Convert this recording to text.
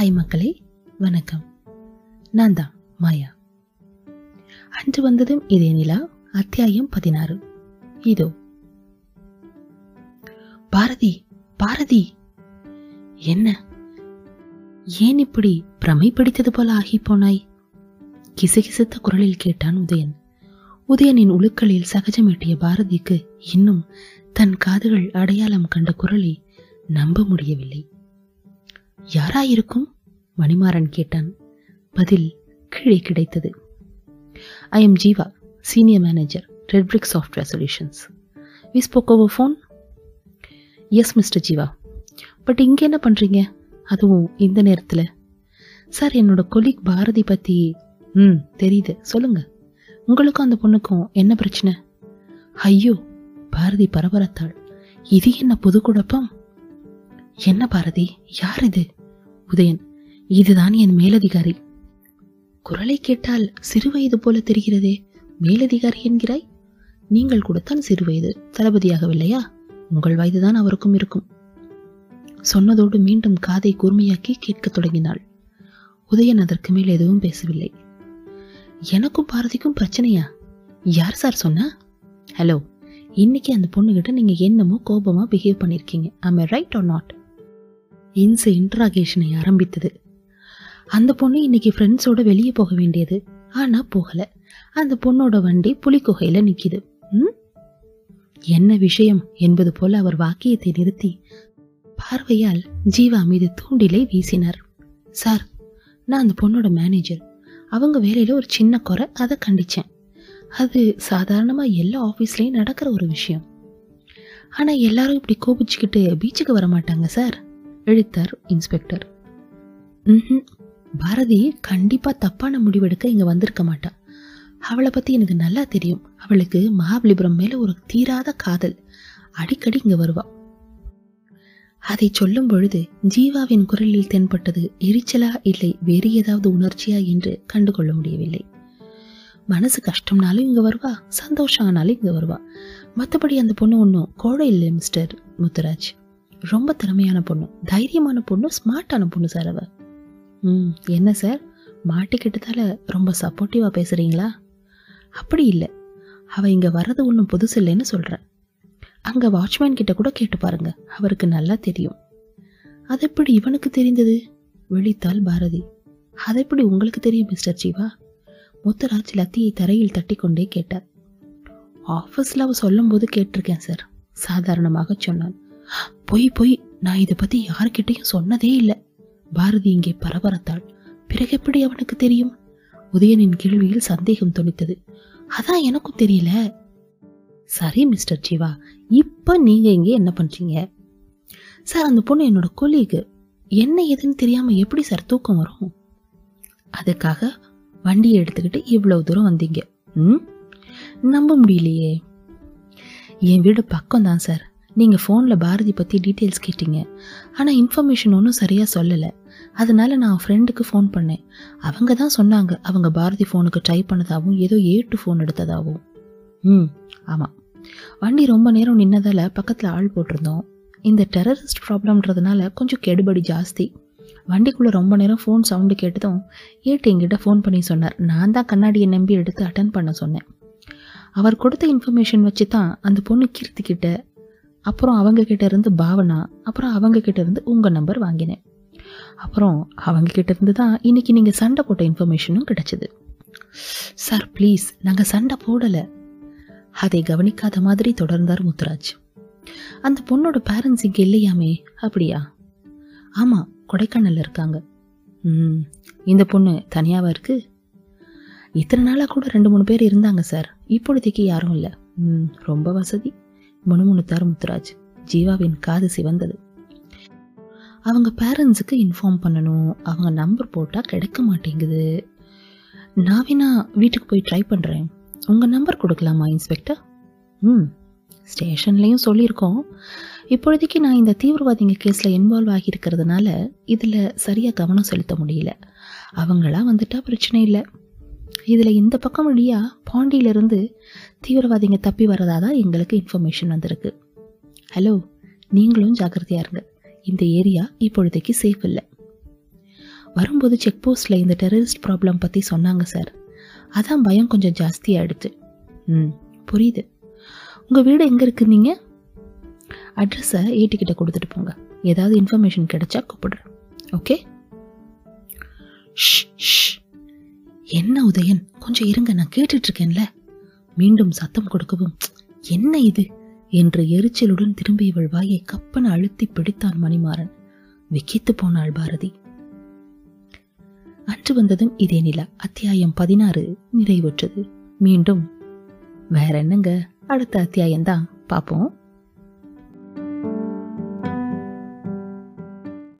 Hi மக்களே வணக்கம். நான் தான் மாயா. அன்று வந்ததும் இதே நிலா அத்தியாயம் பதினாறு. இதோ. பாரதி பாரதி. என்ன? ஏன் இப்படி பிரமை பிடித்தது போல ஆகி போனாய்? கிசுகிசுத்த குரலில் கேட்டான் உதயன். உதயனின் உழுக்களில் சகஜமெட்டிய பாரதிக்கு இன்னும் தன் காதுகள் அடையாளம் கண்ட குரலை நம்ப முடியவில்லை. யாராயிருக்கும்? மணிமாறன் கேட்டான். பதில் கீழே கிடைத்தது. I am Jeeva senior manager Red Brick software solutions we spoke over phone yes mister Jeeva but இங்கே என்ன பண்ணுறீங்க அதுவும் இந்த நேரத்தில். சார் என்னோட கொலீக் பாரதி பற்றி ம் தெரியுது. சொல்லுங்க. உங்களுக்கும் அந்த பொண்ணுக்கும் என்ன பிரச்சனை? ஐயோ பாரதி பரபரத்தாள். இது என்ன புது குழப்பம்? என்ன பாரதி யார் இது? உதயன் இதுதான் என் மேலதிகாரி. குரலை கேட்டால் சிறுவயது போல தெரிகிறதே மேலதிகாரி என்கிறாய்? நீங்கள் கூடத்தான் சிறுவயது தளபதியாகவில்லையா? உங்கள் வயதுதான் அவருக்கும் இருக்கும். சொன்னதோடு மீண்டும் காதை கூர்மையாக்கி கேட்கத் தொடங்கினாள். உதயன் அதற்கு மேல் எதுவும் பேசவில்லை. எனக்கும் பாரதிக்கும் பிரச்சனையா? யார் சார் சொன்னா? ஹலோ இன்னைக்கு அந்த பொண்ணுகிட்ட நீங்க என்னமோ கோபமா பிஹேவ் பண்ணிருக்கீங்க. ஐம் ரைட் ஆர் நாட் இன்சு இன்ட்ராகேஷனை ஆரம்பித்தது. அந்த பொண்ணு இன்னைக்கு ஃப்ரெண்ட்ஸோட வெளியே போக வேண்டியது. ஆனால் போகலை. அந்த பொண்ணோட வண்டி புலிக்குகையில் நிற்கிது ம்? என்ன விஷயம் என்பது போல அவர் வாக்கியத்தை நிறுத்தி பார்வையால் ஜீவா மீது தூண்டிலை வீசினார். சார் நான் அந்த பொண்ணோட மேனேஜர் அவங்க வேலையில் ஒரு சின்ன குறை அதை கண்டிச்சேன். அது சாதாரணமாக எல்லா ஆஃபீஸ்லேயும் நடக்கிற ஒரு விஷயம். ஆனால் எல்லாரும் இப்படி கோபிச்சுக்கிட்டு பீச்சுக்கு வர மாட்டாங்க சார். இழுத்தார் இன்ஸ்பெக்டர். பாரதி கண்டிப்பா தப்பான முடிவெடுக்க இங்க வந்திருக்க மாட்டா. அவளை பத்தி எனக்கு நல்லா தெரியும். அவளுக்கு மகாபலிபுரம் மேல ஒரு தீராத காதல். அடிக்கடி இங்க வருவா. அதை சொல்லும் பொழுது ஜீவாவின் குரலில் தென்பட்டது எரிச்சலா இல்லை வேறு ஏதாவது உணர்ச்சியா என்று கண்டுகொள்ள முடியவில்லை. மனசு கஷ்டம்னாலும் இங்க வருவா சந்தோஷம் ஆனாலும் இங்க வருவா. மற்றபடி அந்த பொண்ணு ஒன்றும் கோடை இல்லை மிஸ்டர் முத்துராஜ். ரொம்ப திறமையான பொண்ணு தைரியமான பொண்ணு ஸ்மார்ட்டான பொண்ணு சார் அவ. ம் என்ன சார் மாட்டிக்கிட்டதால ரொம்ப சப்போர்ட்டிவாக பேசுகிறீங்களா அப்படி இல்லை. அவள் இங்கே வர்றது ஒன்றும் புதுசு இல்லைன்னு சொல்கிறேன் அங்கே வாட்ச்மேன் கிட்ட கூட கேட்டு பாருங்க அவருக்கு நல்லா தெரியும். அது எப்படி இவனுக்கு தெரிந்தது? விழித்தாள் பாரதி. அது எப்படி உங்களுக்கு தெரியும் மிஸ்டர் ஜீவா? முத்துராஜ் லத்தியை தரையில் தட்டி கொண்டே கேட்டார். ஆஃபீஸில் சொல்லும் சொல்லும்போது கேட்டிருக்கேன் சார் சாதாரணமாக சொன்னான். பொய் பொய் நான் இதை பத்தி யாருக்கிட்டையும் சொன்னதே இல்லை. பாரதி இங்கே பரபரத்தாள். பிறகு எப்படி அவனுக்கு தெரியும்? உதயனின் கேள்வியில் சந்தேகம் துணித்தது அதான் எனக்கும் தெரியல. சரி மிஸ்டர் ஜீவா இப்ப நீங்க இங்க என்ன பண்றீங்க? சார் அந்த பொண்ணு என்னோட கொலீகு. என்ன ஏதுன்னு தெரியாம எப்படி சார் தூக்கம் வரும்? அதுக்காக வண்டியை எடுத்துக்கிட்டு இவ்வளவு தூரம் வந்தீங்க. ம்? நம்ப முடியலையே. என் வீடு பக்கம் தான் சார். நீங்கள் ஃபோனில் பாரதி பற்றி டீட்டெயில்ஸ் கேட்டீங்க. ஆனால் இன்ஃபர்மேஷன் ஒன்றும் சரியாக சொல்லலை. அதனால நான் ஃப்ரெண்டுக்கு ஃபோன் பண்ணேன். அவங்க தான் சொன்னாங்க அவங்க பாரதி ஃபோனுக்கு ட்ரை பண்ணதாகவும் ஏதோ ஏட்டு ஃபோன் எடுத்ததாகவும். ம் ஆமாம் வண்டி ரொம்ப நேரம் நின்னதால் பக்கத்தில் ஆள் போட்டிருந்தோம். இந்த டெரரிஸ்ட் ப்ராப்ளம்ன்றதுனால கொஞ்சம் கெடுபடி ஜாஸ்தி. வண்டிக்குள்ளே ரொம்ப நேரம் ஃபோன் சவுண்டு கேட்டதும் ஏட்டு என்கிட்ட ஃபோன் பண்ணி சொன்னார். நான் தான் கண்ணாடியை நம்பி எடுத்து அட்டன் பண்ண சொன்னேன். அவர் கொடுத்த இன்ஃபர்மேஷன் வச்சு தான் அந்த பொண்ணு கீர்த்திக்கிட்ட அப்புறம் அவங்க கிட்ட இருந்து பாவனா அப்புறம் அவங்க கிட்ட இருந்து உங்க நம்பர் வாங்கினேன். அப்புறம் அவங்க கிட்ட இருந்து தான் இன்னைக்கு நீங்க சண்டை போட்ட இன்ஃபர்மேஷனும் கிடைச்சது. சார் ப்ளீஸ் நாங்க சண்டை போடல. அதை கவனிக்காத மாதிரி தொடர்ந்தார் முத்துராஜ். அந்த பொண்ணோட பேரண்ட்ஸ் இங்க இல்லையாமே? அப்படியா? ஆமா கொடைக்கானலில் இருக்காங்க. ம் இந்த பொண்ணு தனியாவா இருக்கு? இத்தனை நாளாக கூட ரெண்டு மூணு பேர் இருந்தாங்க சார் இப்பொழுதைக்கு யாரும் இல்லை. ம் ரொம்ப வசதி. முணுமுணுத்தார் முத்துராஜ். ஜீவாவின் காது சிவந்தது. அவங்க பேரண்ட்ஸுக்கு இன்ஃபார்ம் பண்ணணும். அவங்க நம்பர் போட்டால் கிடைக்க மாட்டேங்குது. நான் வேணா வீட்டுக்கு போய் ட்ரை பண்ணுறேன் உங்கள் நம்பர் கொடுக்கலாமா இன்ஸ்பெக்டர் ம். ஸ்டேஷன்லேயும் சொல்லியிருக்கோம். இப்பொழுதைக்கு நான் இந்த தீவிரவாதிங்க கேஸில் இன்வால்வ் ஆகியிருக்கிறதுனால இதில் சரியாக கவனம் செலுத்த முடியல. அவங்களாம் வந்துட்டா பிரச்சனை இல்லை. இதில் இந்த பக்கம் வழியாக பாண்டியிலிருந்து தீவிரவாதிங்க தப்பி வரதா தான் எங்களுக்கு இன்ஃபர்மேஷன் வந்திருக்கு. ஹலோ நீங்களும் ஜாக்கிரதையாக இருங்க. இந்த ஏரியா இப்பொழுதைக்கு சேஃப் இல்லை. வரும்போது செக் போஸ்ட்டில் இந்த டெரரிஸ்ட் ப்ராப்ளம் பற்றி சொன்னாங்க சார் அதான் பயம் கொஞ்சம் ஜாஸ்தியாகிடுச்சு ம் புரியுது. உங்கள் வீடு எங்கே இருக்கு அட்ரஸை ஏட்டிக்கிட்ட கொடுத்துட்டு போங்க. ஏதாவது இன்ஃபர்மேஷன் கிடைச்சா கூப்பிடுறேன். ஓகே ஷ், ஷ். என்ன உதயன்? கொஞ்சம் இருங்க நான் கேட்டுட்டு இருக்கேன்ல மீண்டும் சத்தம் கொடுக்கவும் என்ன இது? என்று எரிச்சலுடன் திரும்பி இவள் வாயை கப்பன அழுத்தி பிடித்தான் மணிமாறன். விக்கித்து போனாள் பாரதி. அன்று வந்ததும் இதே நிலா. அத்தியாயம் பதினாறு நிறைவுற்றது. மீண்டும் வேற என்னங்க? அடுத்த அத்தியாயம்தான். பார்ப்போம்.